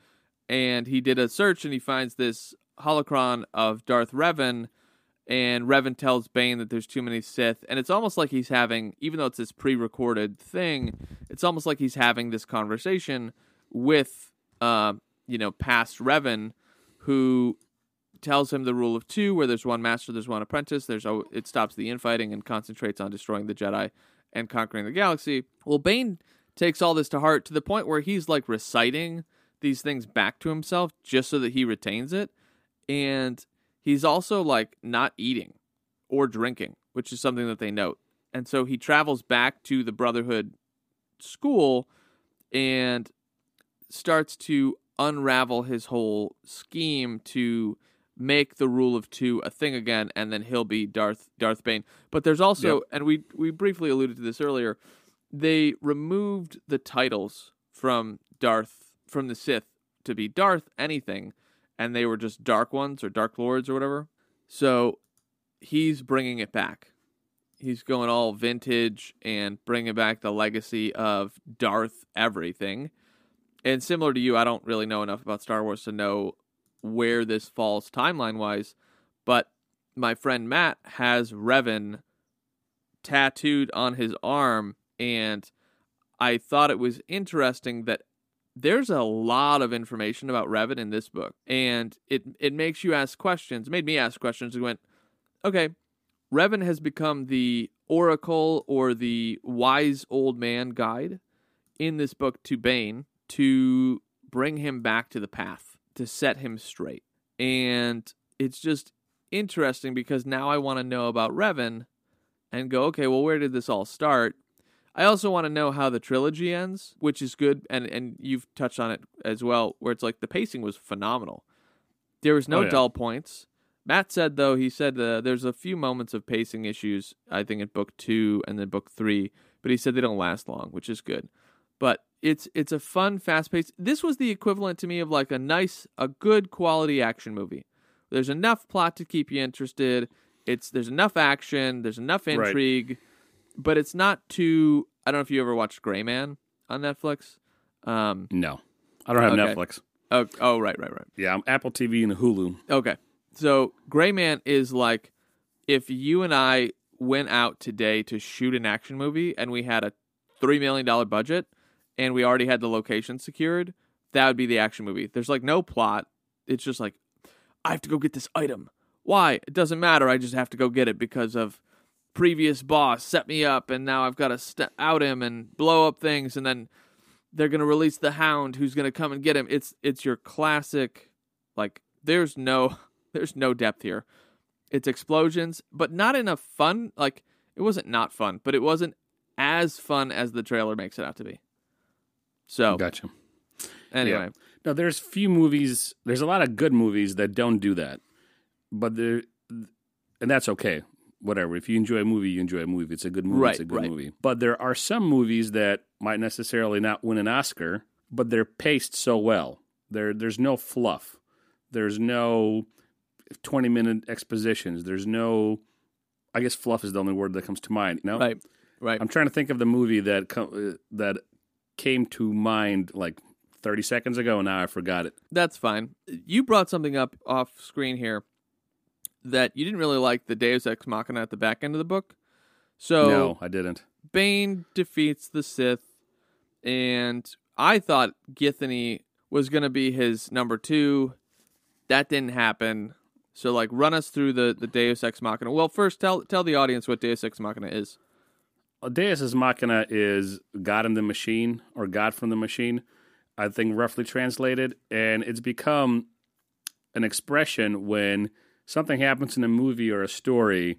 and he did a search and he finds this holocron of Darth Revan, and Revan tells Bane that there's too many Sith, and it's almost like he's having, even though it's this pre-recorded thing, it's almost like he's having this conversation with, uh, you know, past Revan, who tells him the rule of two, where there's one master, there's one apprentice. There's al- it stops the infighting and concentrates on destroying the Jedi and conquering the galaxy. Well, Bane takes all this to heart to the point where he's like reciting these things back to himself just so that he retains it, and he's also like not eating or drinking, which is something that they note. And so he travels back to the Brotherhood school and starts to unravel his whole scheme to make the rule of two a thing again, and then he'll be Darth Darth Bane. But there's also, Yep. and we we briefly alluded to this earlier, they removed the titles from Darth from the Sith to be Darth anything, and they were just Dark Ones or Dark Lords or whatever. So he's bringing it back. He's going all vintage and bringing back the legacy of Darth everything. And similar to you, I don't really know enough about Star Wars to know where this falls timeline wise, but my friend Matt has Revan tattooed on his arm, and I thought it was interesting that there's a lot of information about Revan in this book, and it it makes you ask questions. It made me ask questions. We went, okay, Revan has become the oracle or the wise old man guide in this book to Bane to bring him back to the path, to set him straight. And it's just interesting because now I want to know about Revan and go, okay, well, where did this all start? I also want to know how the trilogy ends, which is good, and and you've touched on it as well, where it's like the pacing was phenomenal. There was no Oh, yeah. dull points. Matt said though he said uh, there's a few moments of pacing issues. I think in book two and then book three, but he said they don't last long, which is good. But it's it's a fun, fast paced. This was the equivalent to me of like a nice, a good quality action movie. There's enough plot to keep you interested. It's there's enough action. There's enough Right. But it's not too. I don't know if you ever watched Gray Man on Netflix. Um, No, I don't have Okay. Netflix. oh, oh, right, right, right. Yeah, I'm Apple TV and Hulu. Okay, so Gray Man is like if you and I went out today to shoot an action movie and we had a three million dollar budget and we already had the location secured, that would be the action movie. There's like no plot. It's just like I have to go get this item. Why? It doesn't matter. I just have to go get it because of previous boss set me up and now I've got to st- out him and blow up things and then they're going to release the hound who's going to come and get him. It's it's your classic like there's no (laughs) there's no depth here. It's explosions, but not in a fun like it wasn't not fun, but it wasn't as fun as the trailer makes it out to be. So, Gotcha. anyway, now there's few movies. There's a lot of good movies that don't do that, but there, and that's okay. Whatever. If you enjoy a movie, you enjoy a movie. It's a good movie. Right, it's a good right. movie. But there are some movies that might necessarily not win an Oscar, but they're paced so well. There, there's no fluff. There's no twenty minute expositions. There's no. I guess fluff is the only word that comes to mind. No, right. Right. I'm trying to think of the movie that co- uh, that came to mind like 30 seconds ago, and now I forgot it. That's fine. You brought something up off screen here that you didn't really like the Deus Ex Machina at the back end of the book. So no, I didn't. Bane defeats the Sith, and I thought Githany was going to be his number two. That didn't happen. So, like, run us through the, the Deus Ex Machina. Well, first, tell tell the audience what Deus Ex Machina is. Uh, Deus Ex Machina is God in the machine or God from the machine, I think roughly translated, and it's become an expression when something happens in a movie or a story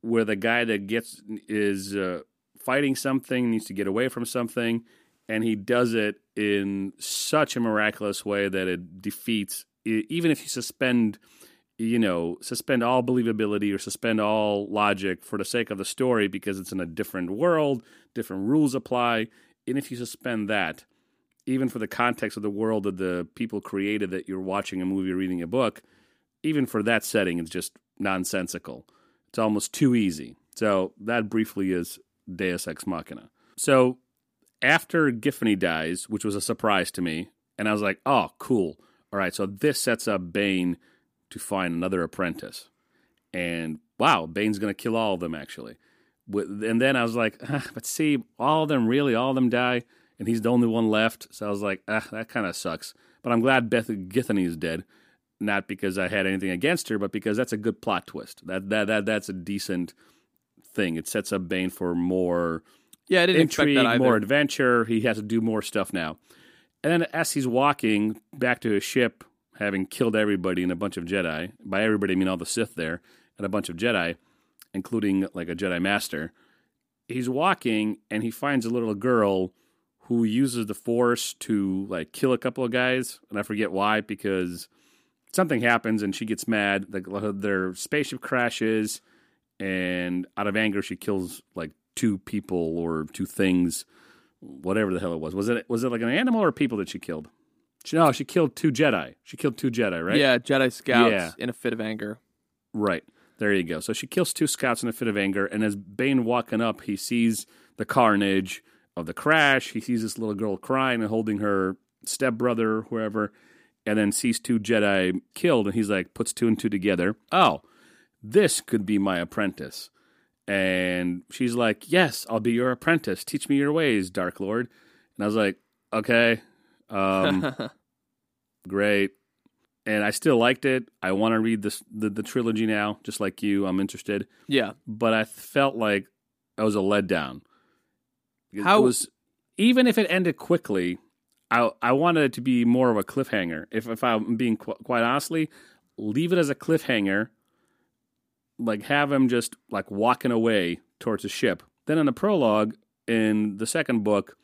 where the guy that gets is uh, fighting something needs to get away from something and he does it in such a miraculous way that it defeats even if you suspend you know suspend all believability or suspend all logic for the sake of the story because it's in a different world different rules apply and if you suspend that even for the context of the world that the people created that you're watching a movie or reading a book even for that setting it's just nonsensical it's almost too easy so that briefly is deus ex machina so after Githany dies, which was a surprise to me, and I was like, "Oh, cool! All right, so this sets up Bane to find another apprentice." And wow, Bane's going to kill all of them actually. And then I was like, ah, "But see, all of them really, all of them die, and he's the only one left." So I was like, "Ah, that kind of sucks." But I'm glad Beth Githany is dead, not because I had anything against her, but because that's a good plot twist. That that that that's a decent thing. It sets up Bane for more Yeah, I didn't intrigue, expect that either. more adventure. He has to do more stuff now. And then as he's walking back to his ship, having killed everybody and a bunch of Jedi, by everybody I mean all the Sith there, and a bunch of Jedi, including like a Jedi Master, he's walking and he finds a little girl who uses the Force to like kill a couple of guys, and I forget why because something happens and she gets mad. Like their spaceship crashes, and out of anger, she kills like two people or two things, whatever the hell it was. Was it was it like an animal or people that she killed? She, no, she killed two Jedi. She killed two Jedi, right? Yeah, Jedi scouts Yeah. in a fit of anger. Right. There you go. So she kills two scouts in a fit of anger, and as Bane walking up, he sees the carnage of the crash. He sees this little girl crying and holding her stepbrother, whoever, and then sees two Jedi killed, and he's like, puts two and two together. Oh, this could be my apprentice. And she's like, Yes, I'll be your apprentice. Teach me your ways, Dark Lord. And I was like, Okay. Um, (laughs) great. And I still liked it. I want to read this the, the trilogy now, just like you. I'm interested, yeah. but I felt like it was a letdown. It How- was even if it ended quickly, I I wanted it to be more of a cliffhanger. If if I'm being qu- quite honestly, leave it as a cliffhanger. Like have him just like walking away towards the ship. Then in the prologue in the second book,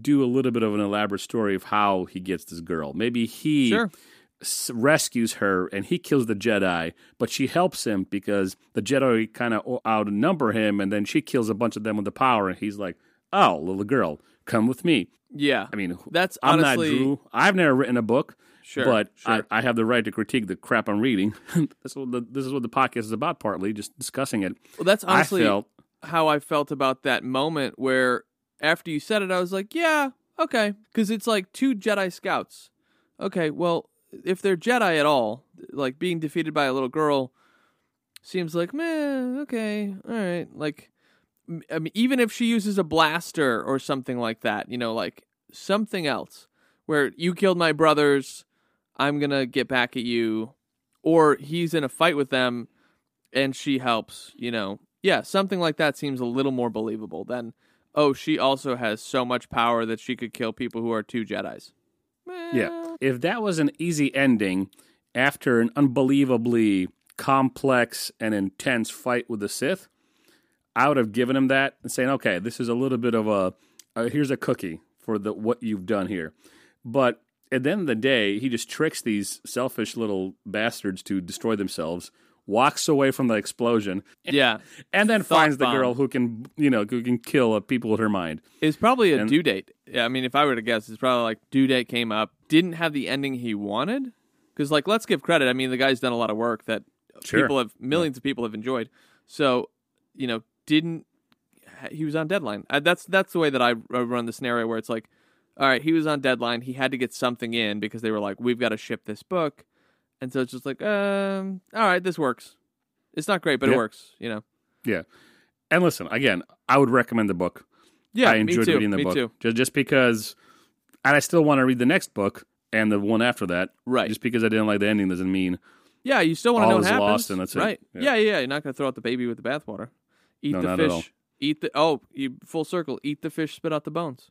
do a little bit of an elaborate story of how he gets this girl. Maybe he Sure. s- rescues her and he kills the Jedi, but she helps him because the Jedi kind of outnumber him, and then she kills a bunch of them with the power, and he's like, "Oh, little girl, come with me." Yeah. I mean, That's I'm honestly not Drew. I've never written a book, Sure. but sure. I, I have the right to critique the crap I'm reading. (laughs) this, is what the, this is what the podcast is about, partly just discussing it. well, that's honestly I felt how I felt about that moment where after you said it, I was like, yeah, okay. Because it's like two Jedi scouts. Okay, well, if they're Jedi at all, like being defeated by a little girl seems like, meh, okay, all right. Like, I mean, even if she uses a blaster or something like that, you know, like something else where you killed my brothers, I'm going to get back at you. Or he's in a fight with them and she helps, you know. Yeah, something like that seems a little more believable than, oh, she also has so much power that she could kill people who are two Jedi's. Yeah. If that was an easy ending after an unbelievably complex and intense fight with the Sith, I would have given him that and saying, okay, this is a little bit of a, uh, here's a cookie for the what you've done here. But at the end of the day, he just tricks these selfish little bastards to destroy themselves, walks away from the explosion, (laughs) Yeah, (laughs) and then Thought finds the girl who can, you know, who can kill people with her mind. it's probably a And- due date. Yeah, I mean, if I were to guess, it's probably like due date came up, didn't have the ending he wanted. Because, like, let's give credit. I mean, the guy's done a lot of work that Sure. people have, millions of people have enjoyed. So, you know, didn't he was on deadline? That's that's the way that I run the scenario where it's like, all right, he was on deadline. He had to get something in because they were like, we've got to ship this book, and so it's just like, um, all right, this works. It's not great, but it works. You know. Yeah. And listen, again, I would recommend the book. Yeah, I enjoyed too. reading the book too. just just because, and I still want to read the next book and the one after that. Right. Just because I didn't like the ending doesn't mean Yeah, you still want to know what happens. lost and that's it. right. Yeah. Yeah. yeah, You're not going to throw out the baby with the bathwater. Eat No, the not at all. fish. Eat the oh, you full circle. Eat the fish. Spit out the bones.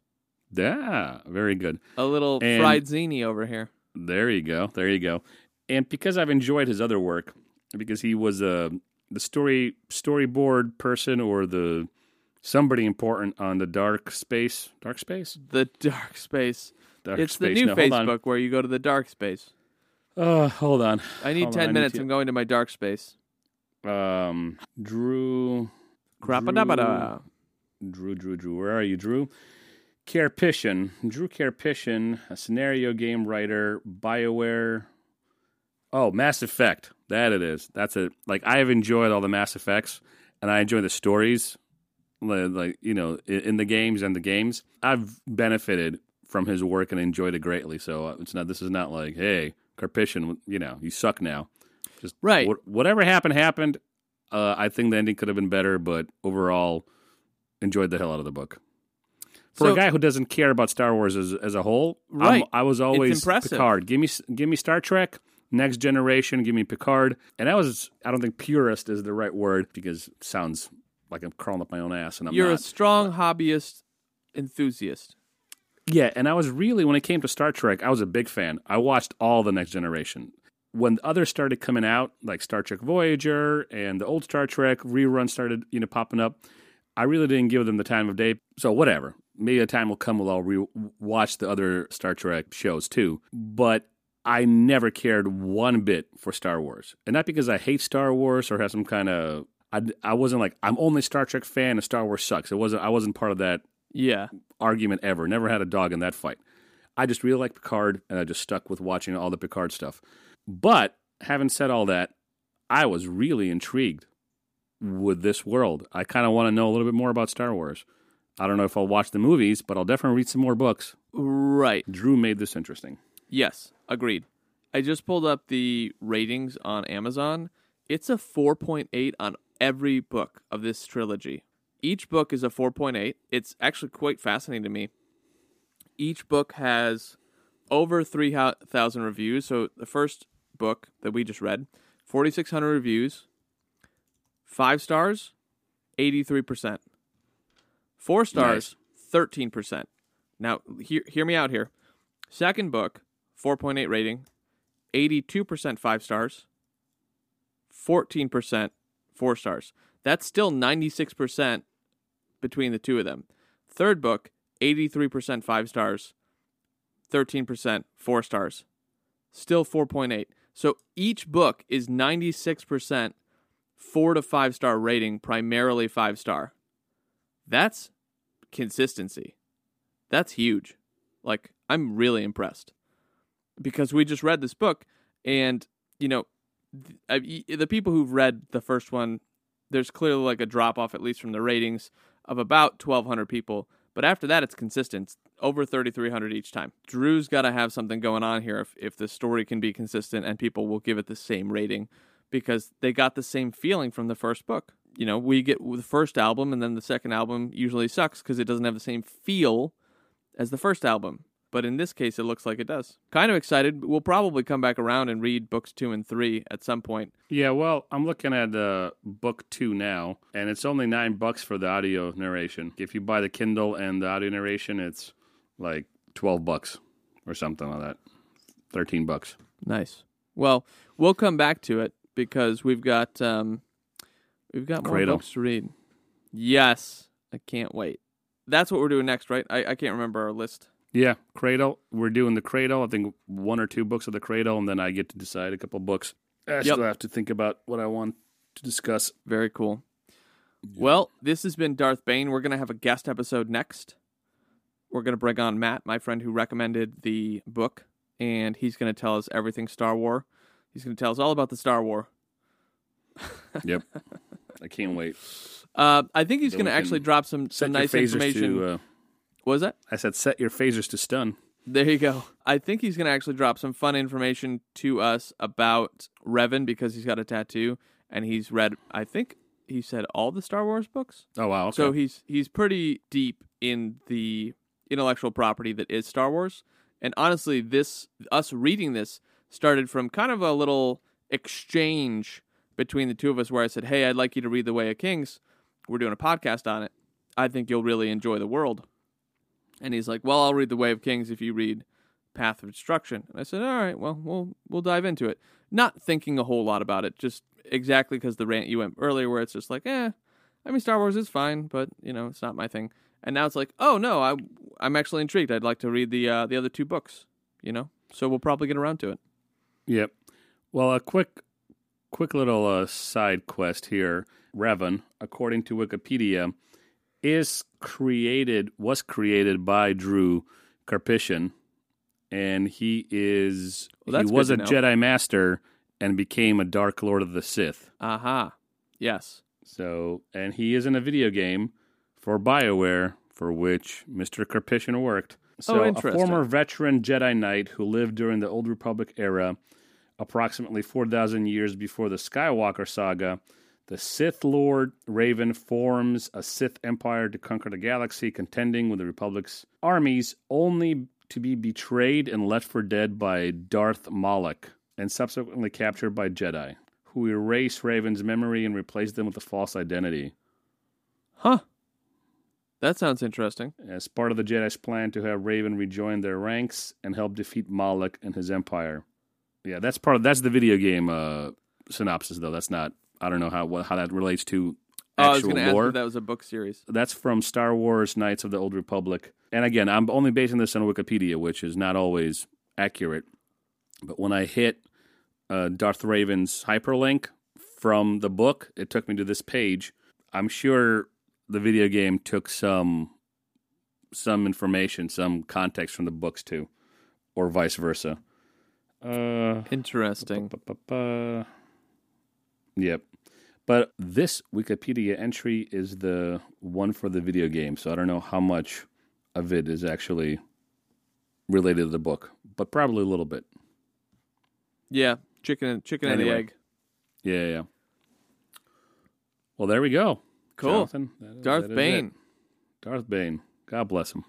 yeah, very good. A little And- fried zini over here. There you go. There you go. And because I've enjoyed his other work, because he was uh, the story storyboard person or the somebody important on the dark space, dark space, The dark space. dark it's space. the new No, on. Facebook where you go to the dark space. Uh, hold on. I need Hold on, ten need minutes. to- I'm going to my dark space. Um, Drew. Crap-a-da-ba-da. Drew, Drew, Drew. Where are you, Drew? Karpyshyn. Drew Karpyshyn, a scenario game writer, BioWare. Oh, Mass Effect. That it is. That's it. Like, I have enjoyed all the Mass Effects, and I enjoy the stories, li- like, you know, in, the games and the games. I've benefited from his work and enjoyed it greatly. So it's not, this is not like, hey, Karpyshyn, you know, you suck now. Just Right. wh- whatever happened, happened. Uh, I think the ending could have been better, but overall, enjoyed the hell out of the book. For So- a guy who doesn't care about Star Wars as as a whole, I'm- Right. I was always. Picard. Give me give me Star Trek, Next Generation. Give me Picard. And I was I don't think purist is the right word because it sounds like I'm crawling up my own ass, and I'm You're not. a strong hobbyist enthusiast. Yeah, and I was really when it came to Star Trek, I was a big fan. I watched all the Next Generation. When others started coming out, like Star Trek Voyager and the old Star Trek reruns started, you know, popping up, I really didn't give them the time of day. So whatever, maybe a time will come when I'll re- watch the other Star Trek shows too. But I never cared one bit for Star Wars, and not because I hate Star Wars or have some kind of. I, I wasn't like I'm only Star Trek fan and Star Wars sucks. It wasn't. I wasn't part of that Yeah. argument ever. Never had a dog in that fight. I just really like Picard, and I just stuck with watching all the Picard stuff. But having said all that, I was really intrigued with this world. I kind of want to know a little bit more about Star Wars. I don't know if I'll watch the movies, but I'll definitely read some more books. Right. Drew made this interesting. Yes, agreed. I just pulled up the ratings on Amazon. It's a 4.8 on every book of this trilogy. Each book is a 4.8. It's actually quite fascinating to me. Each book has over 3,000 reviews. So the first book that we just read, 4,600 reviews, five stars, 83%. Four stars, 13%. Now, hear, hear me out here. Second book, 4.8 rating, 82% five stars, 14% four stars. That's still 96% between the two of them. Third book, 83% five stars, 13% four stars, still 4.8. So each book is 96% four to five star rating, primarily five star. That's consistency. That's huge. Like, I'm really impressed because we just read this book, and you know, th- the people who've read the first one, there's clearly like a drop off, at least from the ratings, of about 1,200 people. But after that, it's consistent, over 3,300 each time. Drew's got to have something going on here if, if the story can be consistent and people will give it the same rating because they got the same feeling from the first book. You know, we get the first album, and then the second album usually sucks because it doesn't have the same feel as the first album. But in this case, it looks like it does. Kind of excited. We'll probably come back around and read books two and three at some point. Yeah, well, I'm looking at uh, book two now, and it's only nine bucks for the audio narration. If you buy the Kindle and the audio narration, it's like 12 bucks or something like that. 13 bucks. Nice. Well, we'll come back to it because we've got um, we've got more Cradle. books to read. Yes, I can't wait. That's what we're doing next, right? I, I can't remember our list. Yeah, Cradle. We're doing the Cradle. I think one or two books of the Cradle, and then I get to decide a couple books. I still have to think about what I want to discuss. Very cool. Well, this has been Darth Bane. We're going to have a guest episode next. We're going to bring on Matt, my friend who recommended the book, and he's going to tell us everything Star War. He's going to tell us all about the Star War. (laughs) Yep. I can't wait. Uh, I think he's going to actually drop some, some nice information. to. Uh, what was that? I said, set your phasers to stun. There you go. I think he's going to actually drop some fun information to us about Revan because he's got a tattoo and he's read, I think he said all the Star Wars books. Oh wow. Okay. So he's he's pretty deep in the intellectual property that is Star Wars. And honestly, this us reading this started from kind of a little exchange between the two of us where I said, "Hey, I'd like you to read The Way of Kings. We're doing a podcast on it. I think you'll really enjoy the world." And he's like, "Well, I'll read The Way of Kings if you read Path of Destruction." And I said, "All right, well, we'll we'll dive into it." Not thinking a whole lot about it, just exactly because the rant you went earlier, where it's just like, "Eh, I mean, Star Wars is fine, but you know, it's not my thing." And now it's like, "Oh no, I I'm actually intrigued. I'd like to read the uh, the other two books." You know, so we'll probably get around to it. Yep. Well, a quick, quick little uh, side quest here. Revan, according to Wikipedia, is created was created by Drew Karpyshyn, and he is Well, he was a know. Jedi Master and became a Dark Lord of the Sith. Aha, yes, So, and he is in a video game for BioWare for which Mr. Karpyshyn worked. Oh, so, a Oh, interesting. former veteran Jedi Knight who lived during the Old Republic era, approximately 4,000 years before the Skywalker saga, the Sith Lord Raven forms a Sith empire to conquer the galaxy, contending with the Republic's armies, only to be betrayed and left for dead by Darth Malak, and subsequently captured by Jedi, who erase Raven's memory and replace them with a false identity. huh? That sounds interesting. As part of the Jedi's plan to have Raven rejoin their ranks and help defeat Malak and his empire. Yeah, that's part of that's the video game uh, synopsis, though. That's not. I don't know how how that relates to Oh, I was actual to lore. that was a book series. That's from Star Wars: Knights of the Old Republic. And again, I'm only basing this on Wikipedia, which is not always accurate. But when I hit uh, Darth Raven's hyperlink from the book, it took me to this page. I'm sure the video game took some some information, some context from the books too, or vice versa. Uh, Interesting. Ba-ba-ba. Yep. But this Wikipedia entry is the one for the video game, so I don't know how much of it is actually related to the book, but probably a little bit. Yeah, chicken and chicken and the egg. Yeah, yeah. Well, there we go. Cool. Jonathan, that Darth that Bane. it. Darth Bane. God bless him.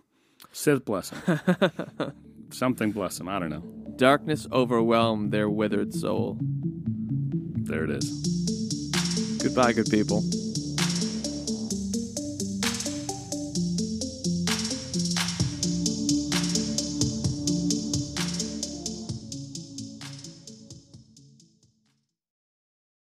Sith bless him. (laughs) Something bless him. I don't know. Darkness overwhelmed their withered soul. There it is. Goodbye, good people.